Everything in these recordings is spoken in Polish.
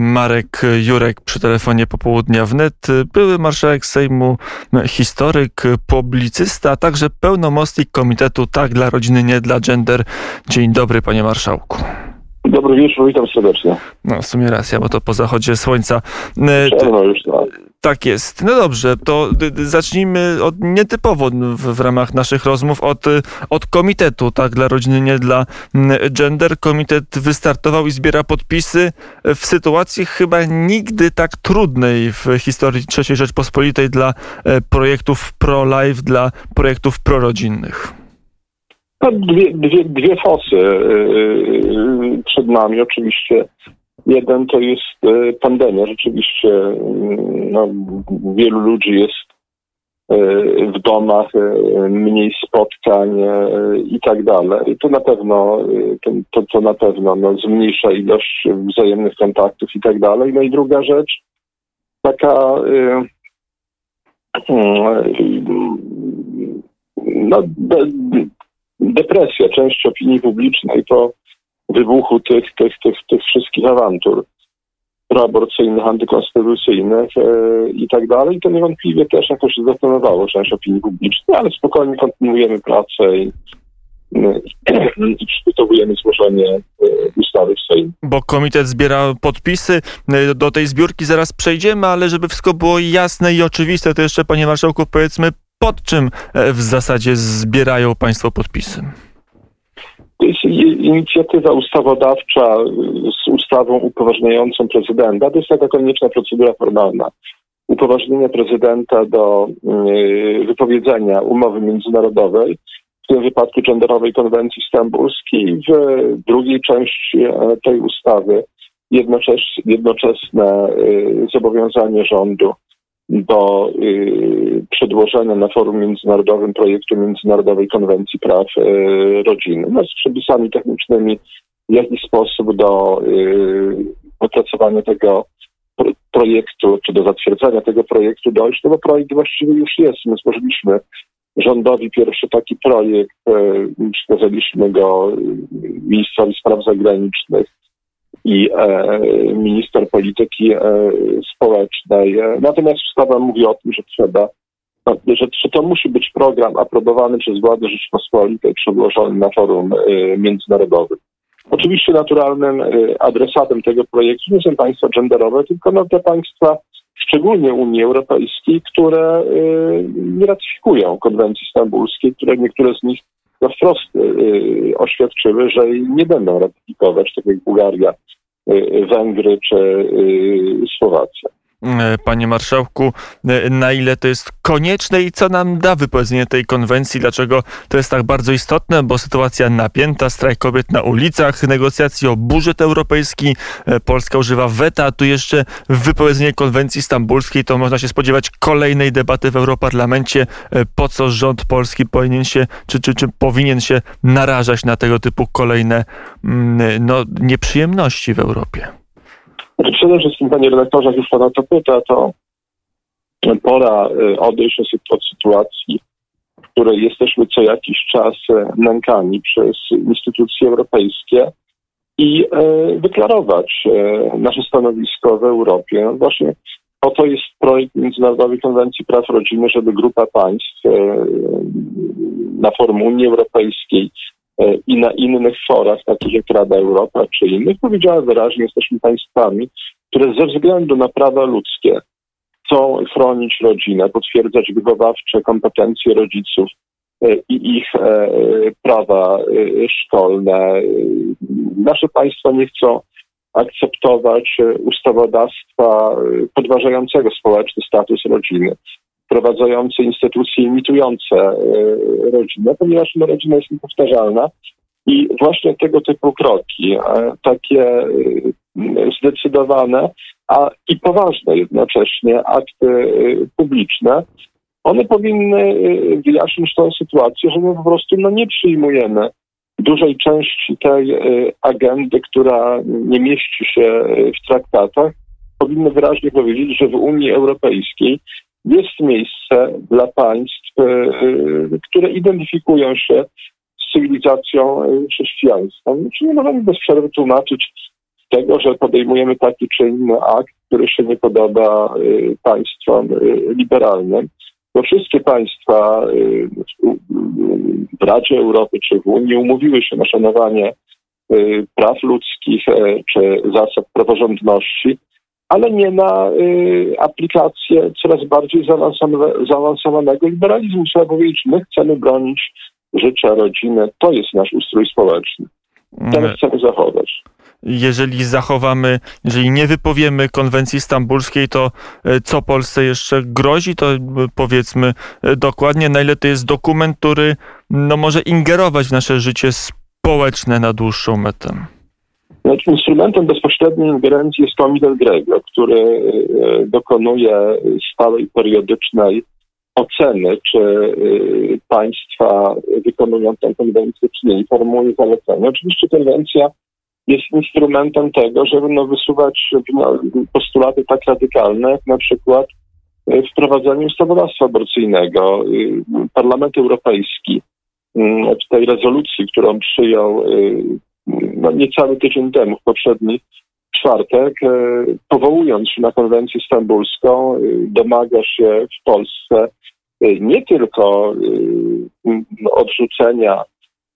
Marek Jurek przy telefonie popołudnia wnet, były marszałek Sejmu, historyk, publicysta, a także pełnomocnik Komitetu Tak dla Rodziny, Nie dla Gender. Dzień dobry, panie marszałku. Dobry wieczór, witam serdecznie. No, w sumie racja, bo to po zachodzie słońca. Czerno już tak. Tak jest. No dobrze, to zacznijmy od nietypowo w, w, ramach naszych rozmów od, od komitetu, tak, dla rodziny, nie dla gender. Komitet wystartował i zbiera podpisy w sytuacji chyba nigdy tak trudnej w historii III Rzeczpospolitej dla e, projektów pro-life, dla projektów prorodzinnych. No, dwie, dwie, dwie fosy yy, przed nami oczywiście. Jeden to jest yy, pandemia. Rzeczywiście yy, no, wielu ludzi jest w domach, mniej spotkań i tak dalej. To na pewno, to, to, na pewno no, zmniejsza ilość wzajemnych kontaktów i tak dalej. No i druga rzecz, taka no, depresja części opinii publicznej po wybuchu tych, tych, tych, tych wszystkich awantur proaborcyjnych, antykonstytucyjnych e, i tak dalej, to niewątpliwie też jakoś zdetonowało część opinii publicznej, ale spokojnie kontynuujemy pracę i, i przygotowujemy złożenie e, ustawy w Sejmie. Bo komitet zbiera podpisy, e, do tej zbiórki zaraz przejdziemy, ale żeby wszystko było jasne i oczywiste, to jeszcze panie marszałku powiedzmy, pod czym e, w zasadzie zbierają Państwo podpisy? To jest inicjatywa ustawodawcza z ustawą upoważniającą prezydenta. To jest taka konieczna procedura formalna. Upoważnienie prezydenta do e, wypowiedzenia umowy międzynarodowej, w tym wypadku genderowej konwencji stambulskiej. W drugiej części e, tej ustawy jednoczesne, jednoczesne zobowiązanie rządu do y, przedłożenia na forum międzynarodowym projektu Międzynarodowej Konwencji Praw y, Rodziny no, z przepisami technicznymi, w jaki sposób do y, opracowania tego projektu, czy do zatwierdzenia tego projektu dojść, no bo projekt właściwie już jest. My złożyliśmy rządowi pierwszy taki projekt, przekazaliśmy go ministrowi spraw zagranicznych i e, minister polityki e, społecznej. Natomiast ustawa mówi o tym, że trzeba, no, że, że to musi być program aprobowany przez władze Rzeczypospolitej, przedłożony na forum e, międzynarodowym. Oczywiście naturalnym adresatem tego projektu nie są państwa genderowe, tylko no, te państwa, szczególnie Unii Europejskiej, które nie ratyfikują konwencji stambulskiej, które niektóre z nich no wprost y, oświadczyły, że nie będą ratyfikować, tak jak Bułgaria, y, Węgry czy y, Słowacja. E, panie marszałku, e, na ile to jest konieczne i co nam da wypowiedzenie tej konwencji? Dlaczego to jest tak bardzo istotne? Bo sytuacja napięta, strajk kobiet na ulicach, negocjacje o budżet europejski, e, Polska używa weta, a tu jeszcze wypowiedzenie konwencji stambulskiej, to można się spodziewać kolejnej debaty w Europarlamencie. Po co rząd polski powinien się, czy, czy, czy powinien się narażać na tego typu kolejne mm, no, nieprzyjemności w Europie? Znaczy przede wszystkim, panie redaktorze, jak już pana to pyta, to pora y, odejść od sytuacji, w której jesteśmy co jakiś czas y, nękani przez instytucje europejskie i y, deklarować nasze stanowisko w Europie. Właśnie po to jest projekt Międzynarodowej Konwencji Praw Rodziny, żeby grupa państw na forum Unii Europejskiej i na innych forach, takich jak Rada Europa czy innych, powiedziała wyraźnie, jesteśmy państwami, które ze względu na prawa ludzkie chcą chronić rodzinę, potwierdzać wychowawcze kompetencje rodziców e, i ich e, prawa szkolne. Nasze państwa nie chcą akceptować ustawodawstwa podważającego społeczny status rodziny wprowadzające instytucje imitujące e, rodzinę, ponieważ no, rodzina jest niepowtarzalna i właśnie tego typu kroki, e, takie e, zdecydowane a i poważne jednocześnie akty publiczne, one powinny wyjaśnić tę sytuację, że my po prostu no, nie przyjmujemy dużej części tej agendy, która nie mieści się w traktatach, powinny wyraźnie powiedzieć, że w Unii Europejskiej jest miejsce dla państw, e, e, które identyfikują się z cywilizacją e, chrześcijańską. Czy nie możemy bez przerwy tłumaczyć tego, że podejmujemy taki czy inny akt, który się nie podoba państwom liberalnym. Bo wszystkie państwa w Radzie Europy czy w Unii umówiły się na szanowanie praw ludzkich czy zasad praworządności ale nie na y, aplikację coraz bardziej zaawansowanego liberalizmu. Trzeba powiedzieć, my chcemy bronić życia rodziny. To jest nasz ustrój społeczny. Ten mm. chcemy zachować. Jeżeli zachowamy, jeżeli nie wypowiemy konwencji stambulskiej, to y, co Polsce jeszcze grozi, to y, powiedzmy y, dokładnie, na ile to jest dokument, który no, może ingerować w nasze życie społeczne na dłuższą metę. Znaczy, instrumentem bezpośredniej ingerencji jest Komite Grego, który e, dokonuje stałej, periodycznej oceny, czy e, państwa wykonują tę konwencję, czy nie, i formułuje zalecenia. Oczywiście konwencja jest instrumentem tego, żeby no, wysuwać no, postulaty tak radykalne, jak na przykład e, wprowadzenie ustawodawstwa aborcyjnego. Parlament Europejski w tej rezolucji, którą przyjął no, niecały tydzień temu, w poprzedni czwartek, e, powołując się na konwencję stambulską, e, domaga się w Polsce e, nie tylko odrzucenia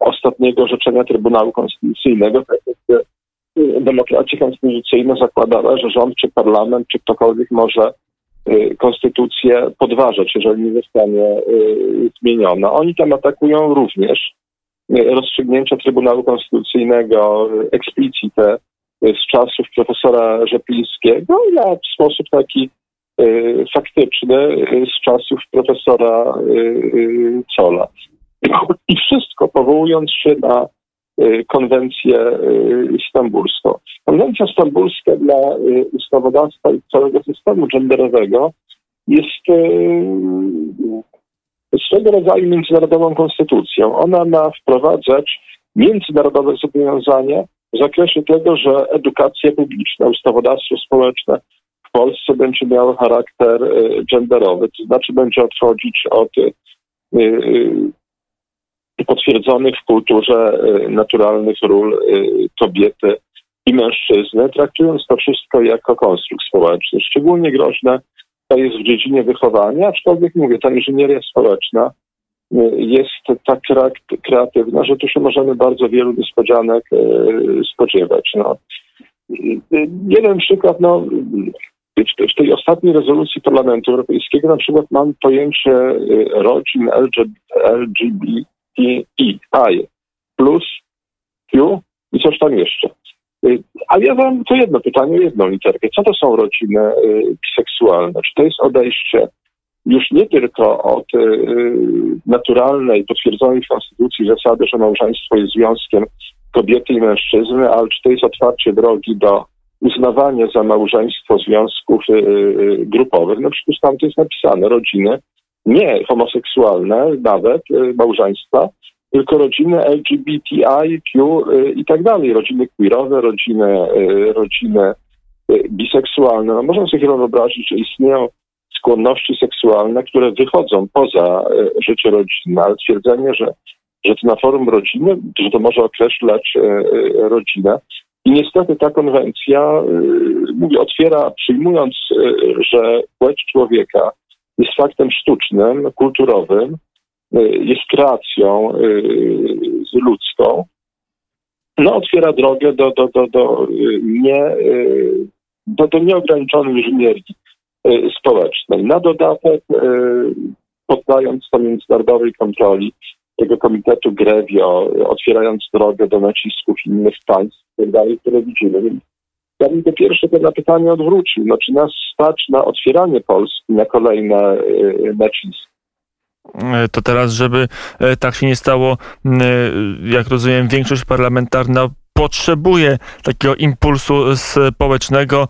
ostatniego orzeczenia Trybunału Konstytucyjnego, tak demokracja konstytucyjna zakładała, że rząd, czy parlament, czy ktokolwiek może konstytucję podważać, jeżeli nie zostanie zmieniona. Oni tam atakują również rozstrzygnięcia Trybunału Konstytucyjnego eksplicite z czasów profesora Rzeplińskiego, a w sposób taki y, faktyczny y, z czasów profesora y, Cola. I wszystko powołując się na konwencję stambulską. Konwencja stambulska dla ustawodawstwa i całego systemu genderowego jest swego rodzaju międzynarodową konstytucją. Ona ma wprowadzać międzynarodowe zobowiązania w zakresie tego, że edukacja publiczna, ustawodawstwo społeczne w Polsce będzie miało charakter y, genderowy, to znaczy będzie odchodzić od y, y, potwierdzonych w kulturze naturalnych ról kobiety i mężczyzny, traktując to wszystko jako konstrukt społeczny. Szczególnie groźne to jest w dziedzinie wychowania, aczkolwiek mówię, ta inżynieria społeczna y, jest tak kreatywna, że tu się możemy bardzo wielu niespodzianek y, spodziewać. No. Y, jeden przykład, no, w tej ostatniej rezolucji Parlamentu Europejskiego na przykład mam pojęcie rodzin LGBTI plus Q i coś tam jeszcze. Y, ale ja mam to jedno pytanie, jedną literkę. Co to są rodziny y, seksualne? Czy to jest odejście już nie tylko od y, naturalnej, potwierdzonej w Konstytucji zasady, że małżeństwo jest związkiem kobiety i mężczyzny, ale czy to jest otwarcie drogi do uznawania za małżeństwo związków grupowych? No przecież tam to jest napisane, rodziny, nie homoseksualne nawet, małżeństwa, tylko rodziny LGBTIQ y, i tak dalej, rodziny queerowe, rodziny, y, rodziny y, biseksualne. No, można sobie chyba wyobrazić, że istnieją skłonności seksualne, które wychodzą poza życie rodzinne, ale twierdzenie, że, że to na forum rodziny, że to może określać rodzinę. I niestety ta konwencja, mówię, otwiera, przyjmując, że płeć człowieka jest faktem sztucznym, kulturowym, Y, jest kreacją y, ludzką, no otwiera drogę do, do, do, do, y, nie, do, do nieograniczonej inżynierii społecznej. Na dodatek, poddając to międzynarodowej kontroli tego komitetu Grevio, otwierając drogę do nacisków innych państw, dalej, które widzimy. Ja bym to pierwsze to na pytanie odwrócił. No, czy nas stać na otwieranie Polski na kolejne naciski? E, to teraz, żeby e, tak się nie stało, e, jak rozumiem, większość parlamentarna potrzebuje takiego impulsu społecznego,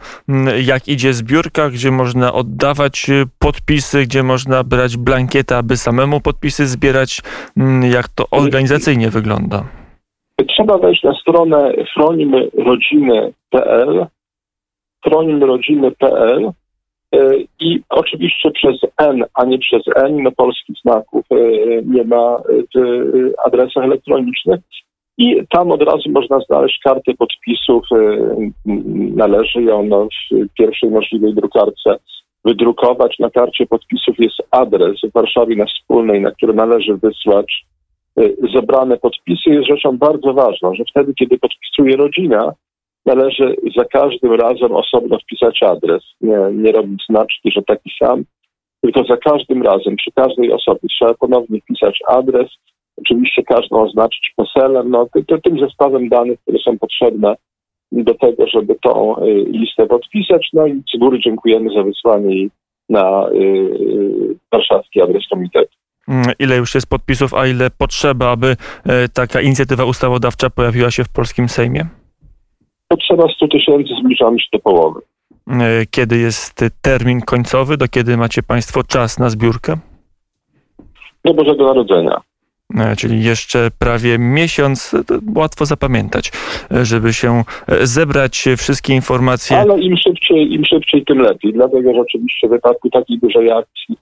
jak idzie zbiórka, gdzie można oddawać podpisy, gdzie można brać blankietę, aby samemu podpisy zbierać. Jak to organizacyjnie wygląda? Trzeba wejść na stronę chronimrodziny.pl chronimrodziny.pl I oczywiście przez N, a nie przez N, no polskich znaków e, nie ma w adresach elektronicznych. I tam od razu można znaleźć kartę podpisów. Należy ją no, w pierwszej możliwej drukarce wydrukować. Na karcie podpisów jest adres w Warszawie na wspólnej, na który należy wysłać zebrane podpisy. Jest rzeczą bardzo ważną, że wtedy, kiedy podpisuje rodzina, należy za każdym razem osobno wpisać adres. Nie, nie robić znaczki, że taki sam, tylko za każdym razem, przy każdej osobie trzeba ponownie wpisać adres, oczywiście każdą oznaczyć PESEL-em, no, to, tym zestawem danych, które są potrzebne do tego, żeby tą y, listę podpisać. No i z góry dziękujemy za wysłanie jej na y, y, warszawski adres komitetu. Mm, ile już jest podpisów, a ile potrzeba, aby y, taka inicjatywa ustawodawcza pojawiła się w polskim Sejmie? Potrzeba 100 tysięcy, zbliżamy się do połowy. E, kiedy jest termin końcowy, do kiedy macie Państwo czas na zbiórkę? Do Bożego Narodzenia. E, czyli jeszcze prawie miesiąc, łatwo zapamiętać, e, żeby się zebrać wszystkie informacje. Ale im szybciej, im szybciej, tym lepiej. Dlatego, że oczywiście w wypadku takiej dużej akcji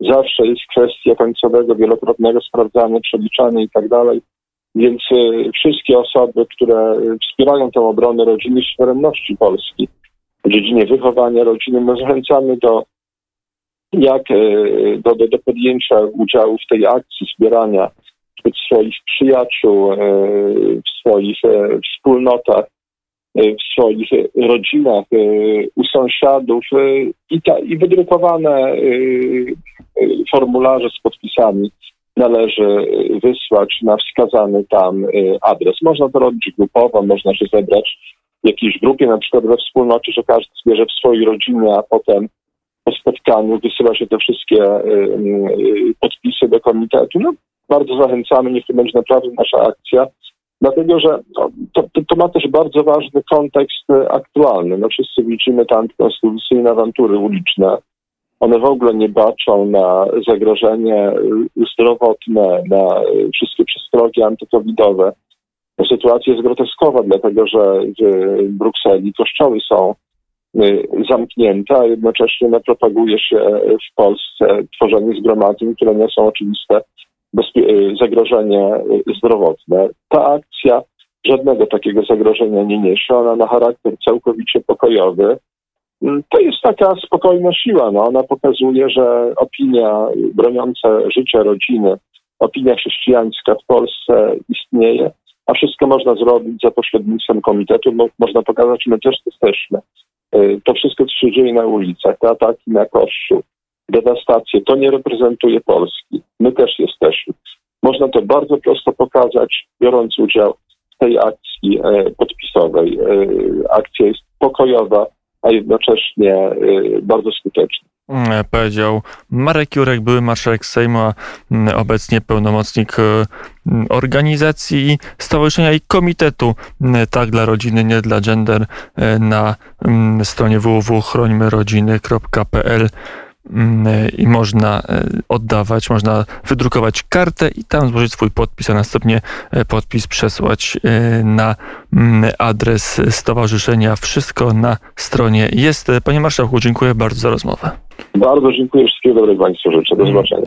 zawsze jest kwestia końcowego, wielokrotnego sprawdzania, przeliczania i tak dalej. Więc wszystkie osoby, które wspierają tę obronę rodziny i suwerenności Polski, w dziedzinie wychowania rodziny. My zachęcamy do, jak, e, do, do, do podjęcia udziału w tej akcji zbierania swoich przyjaciół, e, w swoich e, wspólnotach, w swoich rodzinach, u sąsiadów i, ta, i wydrukowane formularze z podpisami należy wysłać na wskazany tam adres. Można to robić grupowo, można się zebrać w jakiejś grupie, na przykład we wspólnocie, że każdy zbierze w swojej rodzinie, a potem po spotkaniu wysyła się te wszystkie y, y, podpisy do komitetu. No, bardzo zachęcamy, niech to będzie naprawdę nasza akcja, dlatego że no, to, to, ma też bardzo ważny kontekst y, aktualny. No, wszyscy widzimy te antykonstytucyjne awantury uliczne. One w ogóle nie baczą na zagrożenie zdrowotne, na wszystkie przestrogi antykowidowe sytuacja jest groteskowa, dlatego że w Brukseli kościoły są y, zamknięte, a jednocześnie no, propaguje się w Polsce tworzenie zgromadzeń, które nie są oczywiste y, zagrożenie zdrowotne. Ta akcja żadnego takiego zagrożenia nie niesie, ona ma charakter całkowicie pokojowy. Mm, to jest taka spokojna siła. No. Ona pokazuje, że opinia broniąca życia rodziny, opinia chrześcijańska w Polsce istnieje a wszystko można zrobić za pośrednictwem komitetu. Mo można pokazać, my też jesteśmy. Y, to wszystko, co się dzieje na ulicach, te ataki na Kościół, dewastacje, to nie reprezentuje Polski. My też jesteśmy. Można to bardzo prosto pokazać, biorąc udział w tej akcji e, podpisowej. E, akcja jest pokojowa, a jednocześnie e, bardzo skuteczna. Mm, powiedział Marek Jurek, były marszałek Sejmu, a mm, obecnie pełnomocnik e, mm, organizacji, stowarzyszenia i komitetu Tak dla rodziny, nie dla gender e, na stronie www.chrońmyrodziny.pl i można e, oddawać, można wydrukować kartę i tam złożyć swój podpis, a następnie podpis przesłać na adres stowarzyszenia. Wszystko na stronie jest. Panie Marszałku, dziękuję bardzo za rozmowę. Bardzo dziękuję. Wszystkiego dobrego Państwu życzę. Do zobaczenia.